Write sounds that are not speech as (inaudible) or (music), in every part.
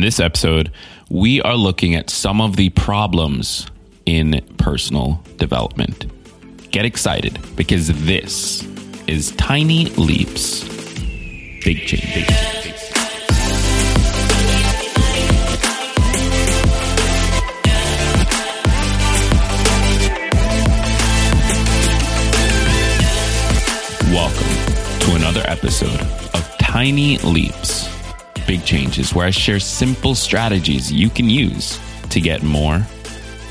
In this episode, we are looking at some of the problems in personal development. Get excited because this is Tiny Leaps, Big Change. Welcome to another episode of Tiny Leaps, Big Changes, where I share simple strategies you can use to get more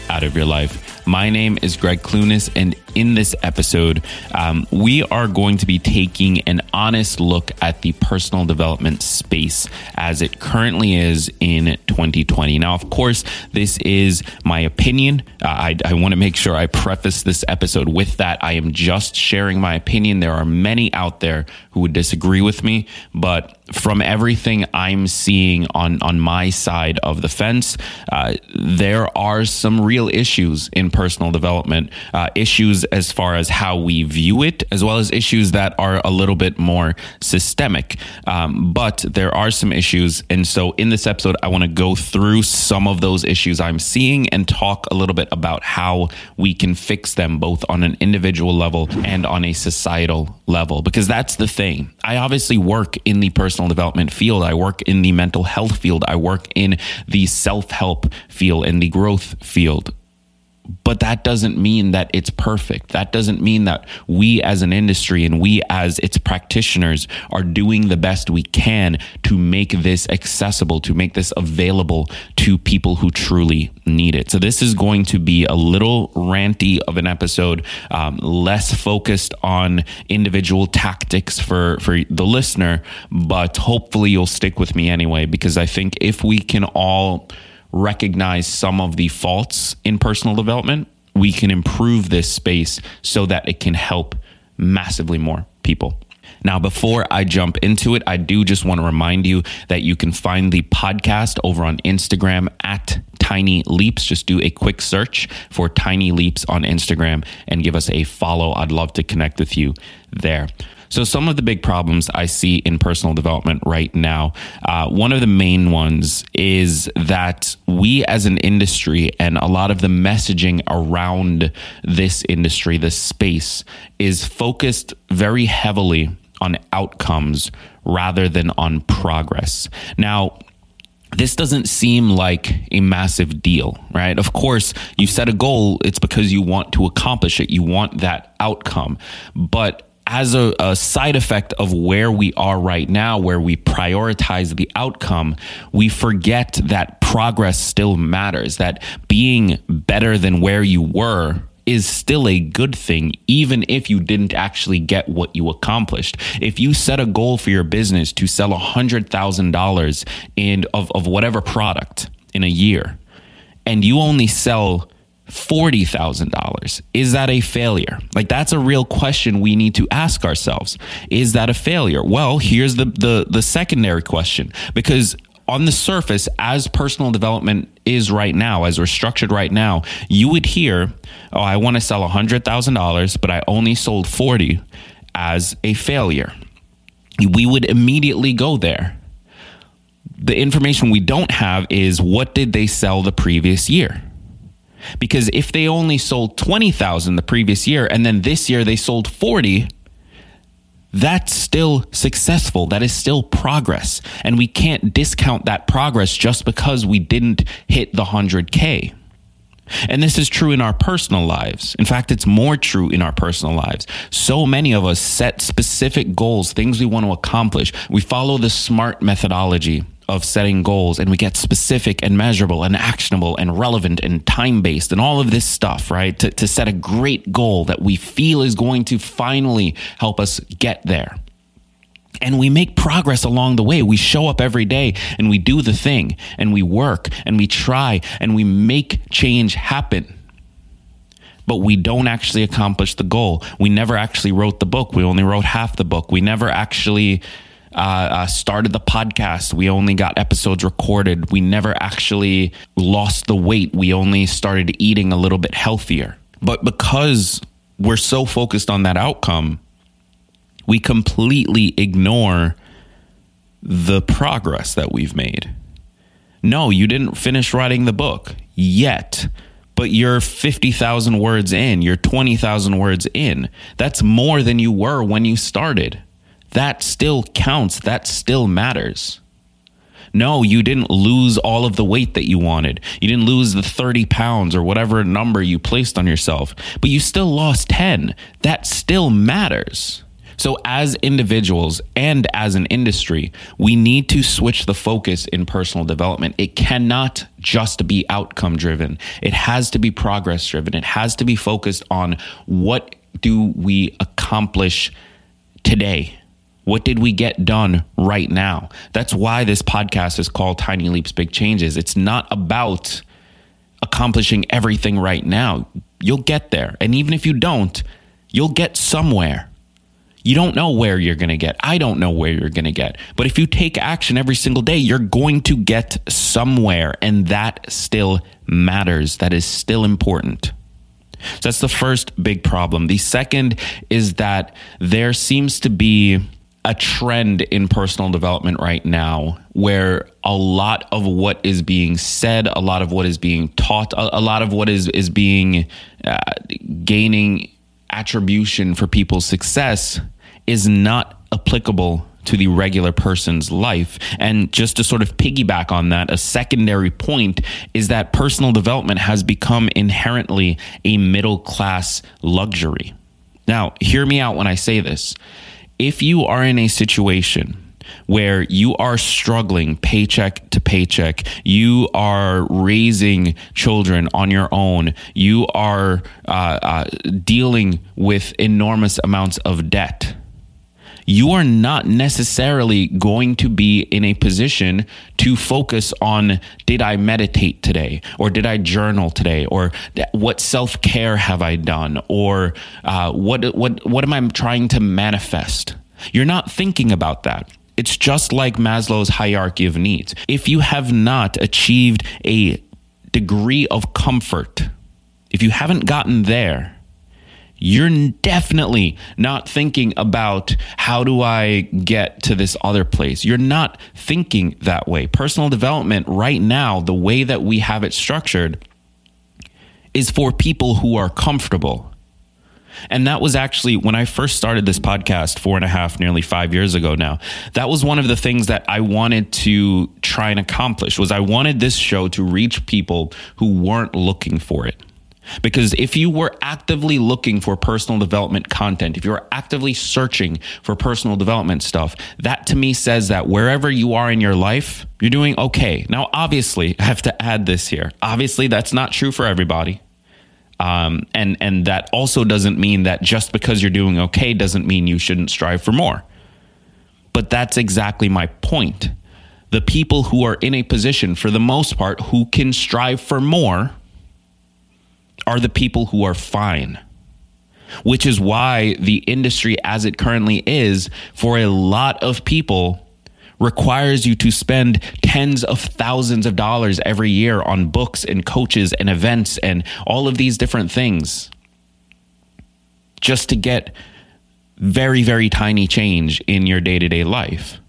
out of your life. My name is Gregg Clunis, and in this episode, um, we are going to be taking an honest look at the personal development space as it currently is in 2020. Now, of course, this is my opinion. Uh, I, I want to make sure I preface this episode with that. I am just sharing my opinion. There are many out there who would disagree with me, but from everything I'm seeing on on my side of the fence, uh, there are some real issues in personal development. Uh, issues as far as how we view it, as well as issues that are a little bit more systemic. Um, but there are some issues, and so in this episode, I want to go through some of those issues I'm seeing and talk a little bit about how we can fix them both on an individual level and on a societal level. Because that's the thing. I obviously work in the personal personal development field. I work in the mental health field. I work in the self help field and the growth field. But that doesn't mean that it's perfect. That doesn't mean that we as an industry and we as its practitioners are doing the best we can to make this accessible, to make this available to people who truly need it. So, this is going to be a little ranty of an episode, um, less focused on individual tactics for, for the listener, but hopefully you'll stick with me anyway, because I think if we can all recognize some of the faults in personal development, we can improve this space so that it can help massively more people. Now, before I jump into it, I do just want to remind you that you can find the podcast over on Instagram at Tiny Leaps. Just do a quick search for Tiny Leaps on Instagram and give us a follow. I'd love to connect with you there. So, some of the big problems I see in personal development right now, uh, one of the main ones is that we as an industry and a lot of the messaging around this industry, this space, is focused very heavily on outcomes rather than on progress. Now, this doesn't seem like a massive deal, right? Of course, you set a goal, it's because you want to accomplish it. You want that outcome. But as a, a, side effect of where we are right now, where we prioritize the outcome, we forget that progress still matters, that being better than where you were is still a good thing, even if you didn't actually get what you accomplished. If you set a goal for your business to sell $100,000 in of, of whatever product in a year, and you only sell $40,000. Is that a failure? Like that's a real question we need to ask ourselves. Is that a failure? Well, here's the the the secondary question because on the surface, as personal development is right now, as we're structured right now, you would hear, "Oh, I want to sell $100,000, but I only sold 40 as a failure." We would immediately go there. The information we don't have is what did they sell the previous year? Because if they only sold 20,000 the previous year and then this year they sold 40, that's still successful. That is still progress. And we can't discount that progress just because we didn't hit the 100K. And this is true in our personal lives. In fact, it's more true in our personal lives. So many of us set specific goals, things we want to accomplish. We follow the SMART methodology of setting goals and we get specific and measurable and actionable and relevant and time based and all of this stuff, right? To, to set a great goal that we feel is going to finally help us get there. And we make progress along the way. We show up every day and we do the thing and we work and we try and we make change happen but we don't actually accomplish the goal. We never actually wrote the book. We only wrote half the book. We never actually uh, uh, started the podcast. We only got episodes recorded. We never actually lost the weight. We only started eating a little bit healthier. But because we're so focused on that outcome, we completely ignore the progress that we've made. No, you didn't finish writing the book yet, but you're 50,000 words in, you're 20,000 words in. That's more than you were when you started. That still counts, that still matters. No, you didn't lose all of the weight that you wanted. You didn't lose the 30 pounds or whatever number you placed on yourself, but you still lost 10. That still matters. So, as individuals and as an industry, we need to switch the focus in personal development. It cannot just be outcome driven, it has to be progress driven. It has to be focused on what do we accomplish today? What did we get done right now? That's why this podcast is called Tiny Leaps, Big Changes. It's not about accomplishing everything right now. You'll get there. And even if you don't, you'll get somewhere. You don't know where you're going to get. I don't know where you're going to get. But if you take action every single day, you're going to get somewhere. And that still matters. That is still important. So that's the first big problem. The second is that there seems to be a trend in personal development right now where a lot of what is being said, a lot of what is being taught, a, a lot of what is is being uh, gaining attribution for people's success is not applicable to the regular person's life. And just to sort of piggyback on that, a secondary point is that personal development has become inherently a middle class luxury. Now, hear me out when I say this. If you are in a situation where you are struggling paycheck to paycheck. You are raising children on your own. You are uh, uh, dealing with enormous amounts of debt. You are not necessarily going to be in a position to focus on did I meditate today? Or did I journal today? Or what self care have I done? Or uh, what, what, what am I trying to manifest? You're not thinking about that. It's just like Maslow's hierarchy of needs. If you have not achieved a degree of comfort, if you haven't gotten there, you're definitely not thinking about how do I get to this other place. You're not thinking that way. Personal development right now, the way that we have it structured, is for people who are comfortable. And that was actually when I first started this podcast four and a half, nearly five years ago now. That was one of the things that I wanted to try and accomplish was I wanted this show to reach people who weren't looking for it. Because if you were actively looking for personal development content, if you were actively searching for personal development stuff, that to me says that wherever you are in your life, you're doing okay. Now, obviously, (laughs) I have to add this here. Obviously, that's not true for everybody. Um, and and that also doesn't mean that just because you're doing okay doesn't mean you shouldn't strive for more. But that's exactly my point. The people who are in a position, for the most part, who can strive for more are the people who are fine. Which is why the industry as it currently is, for a lot of people, requires you to spend tens of thousands of dollars every year on books and coaches and events and all of these different things just to get very, very tiny change in your day to day life.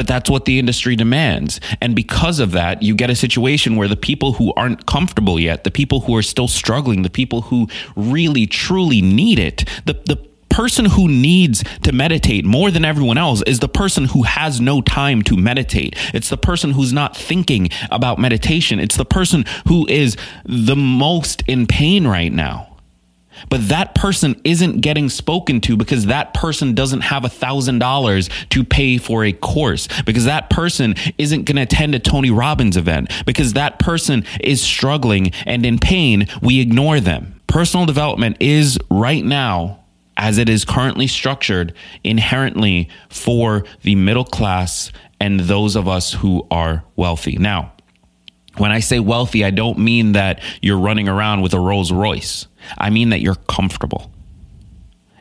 But that's what the industry demands. And because of that, you get a situation where the people who aren't comfortable yet, the people who are still struggling, the people who really, truly need it, the, the person who needs to meditate more than everyone else is the person who has no time to meditate. It's the person who's not thinking about meditation. It's the person who is the most in pain right now. But that person isn't getting spoken to because that person doesn't have a thousand dollars to pay for a course because that person isn't going to attend a Tony Robbins event because that person is struggling and in pain. We ignore them. Personal development is right now as it is currently structured inherently for the middle class and those of us who are wealthy. Now, when I say wealthy, I don't mean that you're running around with a Rolls Royce. I mean that you're comfortable.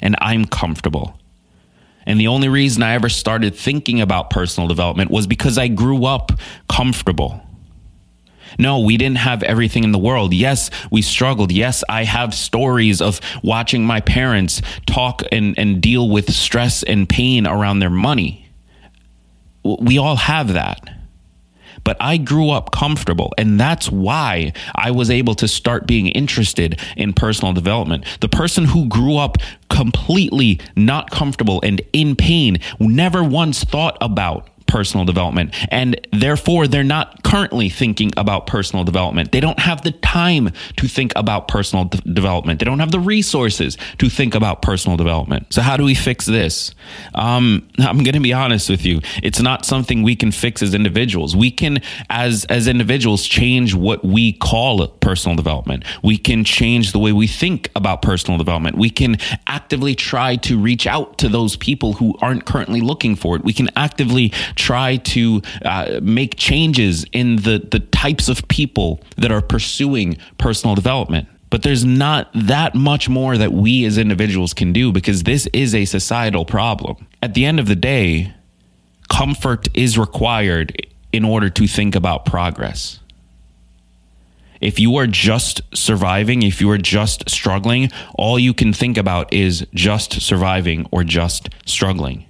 And I'm comfortable. And the only reason I ever started thinking about personal development was because I grew up comfortable. No, we didn't have everything in the world. Yes, we struggled. Yes, I have stories of watching my parents talk and, and deal with stress and pain around their money. We all have that. But I grew up comfortable. And that's why I was able to start being interested in personal development. The person who grew up completely not comfortable and in pain never once thought about personal development. And therefore, they're not currently thinking about personal development. They don't have the time to think about personal d- development. They don't have the resources to think about personal development. So, how do we fix this? Um, I'm going to be honest with you. It's not something we can fix as individuals. We can, as, as individuals, change what we call personal development. We can change the way we think about personal development. We can actively try to reach out to those people who aren't currently looking for it. We can actively try to uh, make changes in the, the types of people that are pursuing personal development. But there's not that much more that we as individuals can do because this is a societal problem. At the end of the day, comfort is required in order to think about progress. If you are just surviving, if you are just struggling, all you can think about is just surviving or just struggling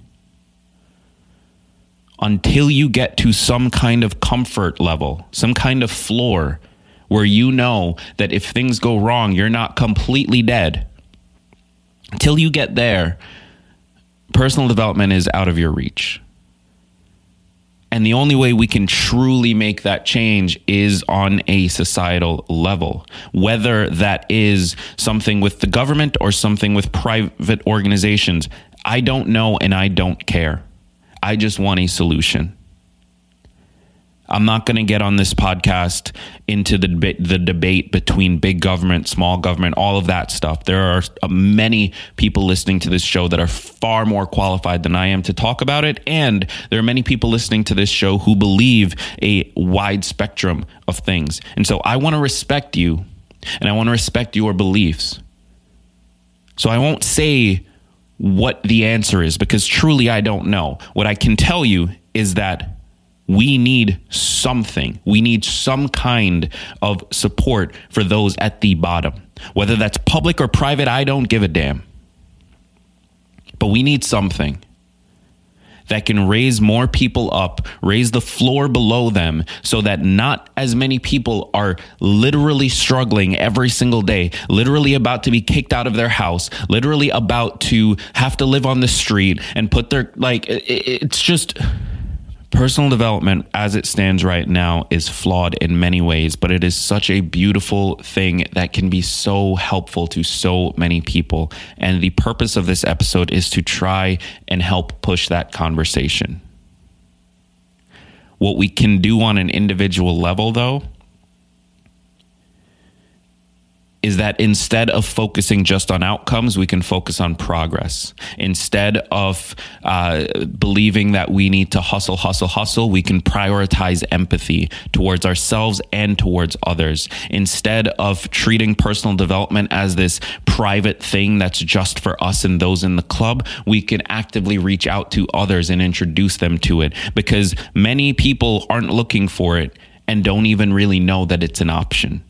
until you get to some kind of comfort level, some kind of floor where you know that if things go wrong, you're not completely dead. Until you get there, personal development is out of your reach. And the only way we can truly make that change is on a societal level, whether that is something with the government or something with private organizations. I don't know and I don't care. I just want a solution. I'm not going to get on this podcast into the the debate between big government, small government, all of that stuff. There are uh, many people listening to this show that are far more qualified than I am to talk about it, and there are many people listening to this show who believe a wide spectrum of things. And so I want to respect you, and I want to respect your beliefs. So I won't say what the answer is because truly I don't know. What I can tell you is that we need something. We need some kind of support for those at the bottom. Whether that's public or private, I don't give a damn. But we need something that can raise more people up, raise the floor below them so that not as many people are literally struggling every single day, literally about to be kicked out of their house, literally about to have to live on the street and put their, like, it's just Personal development as it stands right now is flawed in many ways, but it is such a beautiful thing that can be so helpful to so many people. And the purpose of this episode is to try and help push that conversation. What we can do on an individual level, though, is that instead of focusing just on outcomes, we can focus on progress. Instead of uh, believing that we need to hustle, hustle, hustle, we can prioritize empathy towards ourselves and towards others. Instead of treating personal development as this private thing that's just for us and those in the club, we can actively reach out to others and introduce them to it because many people aren't looking for it and don't even really know that it's an option.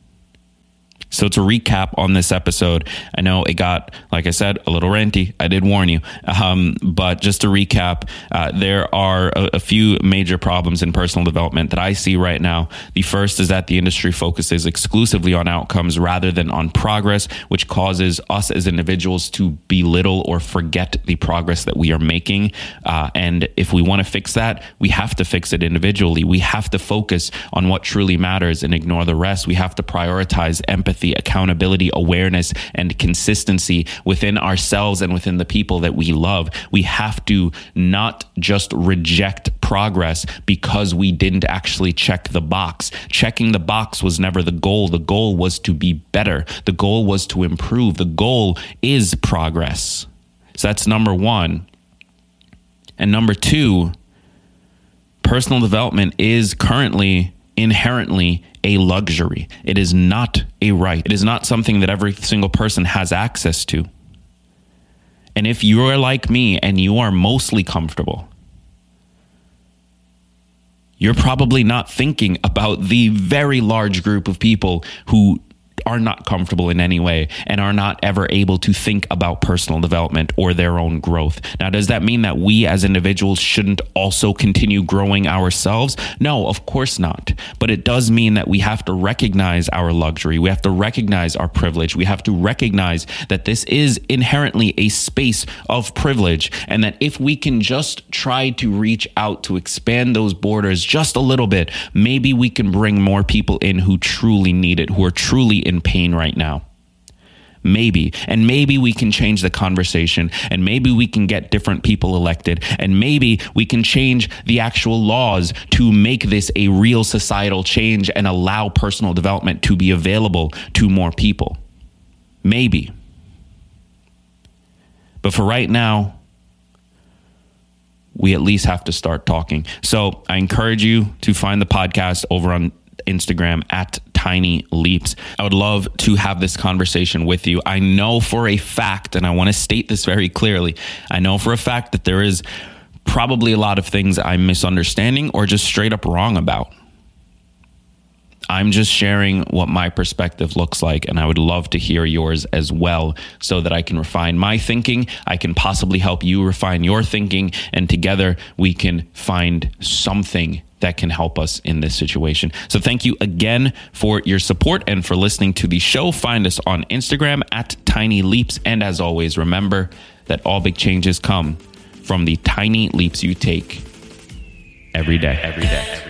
So to recap on this episode, I know it got, like I said, a little ranty. I did warn you. Um, but just to recap, uh, there are a, a, few major problems in personal development that I see right now. The first is that the industry focuses exclusively on outcomes rather than on progress, which causes us as individuals to belittle or forget the progress that we are making. Uh, and if we want to fix that, we have to fix it individually. We have to focus on what truly matters and ignore the rest. We have to prioritize empathy empathy, accountability, awareness, and consistency within ourselves and within the people that we love. We have to not just reject progress because we didn't actually check the box. Checking the box was never the goal. The goal was to be better, the goal was to improve. The goal is progress. So that's number one. And number two, personal development is currently inherently a luxury. It is not a right. It is not something that every single person has access to. And if you are like me and you are mostly comfortable, you're probably not thinking about the very large group of people who are not comfortable in any way and are not ever able to think about personal development or their own growth. Now, does that mean that we as individuals shouldn't also continue growing ourselves? No, of course not. But it does mean that we have to recognize our luxury. We have to recognize our privilege. We have to recognize that this is inherently a space of privilege and that if we can just try to reach out to expand those borders just a little bit, maybe we can bring more people in who truly need it, who are truly in pain right now. Maybe. And maybe we can change the conversation and maybe we can get different people elected and maybe we can change the actual laws to make this a real societal change and allow personal development to be available to more people. Maybe. But for right now, we at least have to start talking. So I encourage you to find the podcast over on Instagram at Tiny Leaps. I would love to have this conversation with you. I know for a fact, and I want to state this very clearly, I know for a fact that there is probably a lot of things I'm misunderstanding or just straight up wrong about. I'm just sharing what my perspective looks like, and I would love to hear yours as well so that I can refine my thinking. I can possibly help you refine your thinking, and together we can find something that can help us in this situation. So thank you again for your support and for listening to the show. Find us on Instagram at Tiny Leaps. And as always, remember that all big changes come from the tiny leaps you take every day, every day. Every day.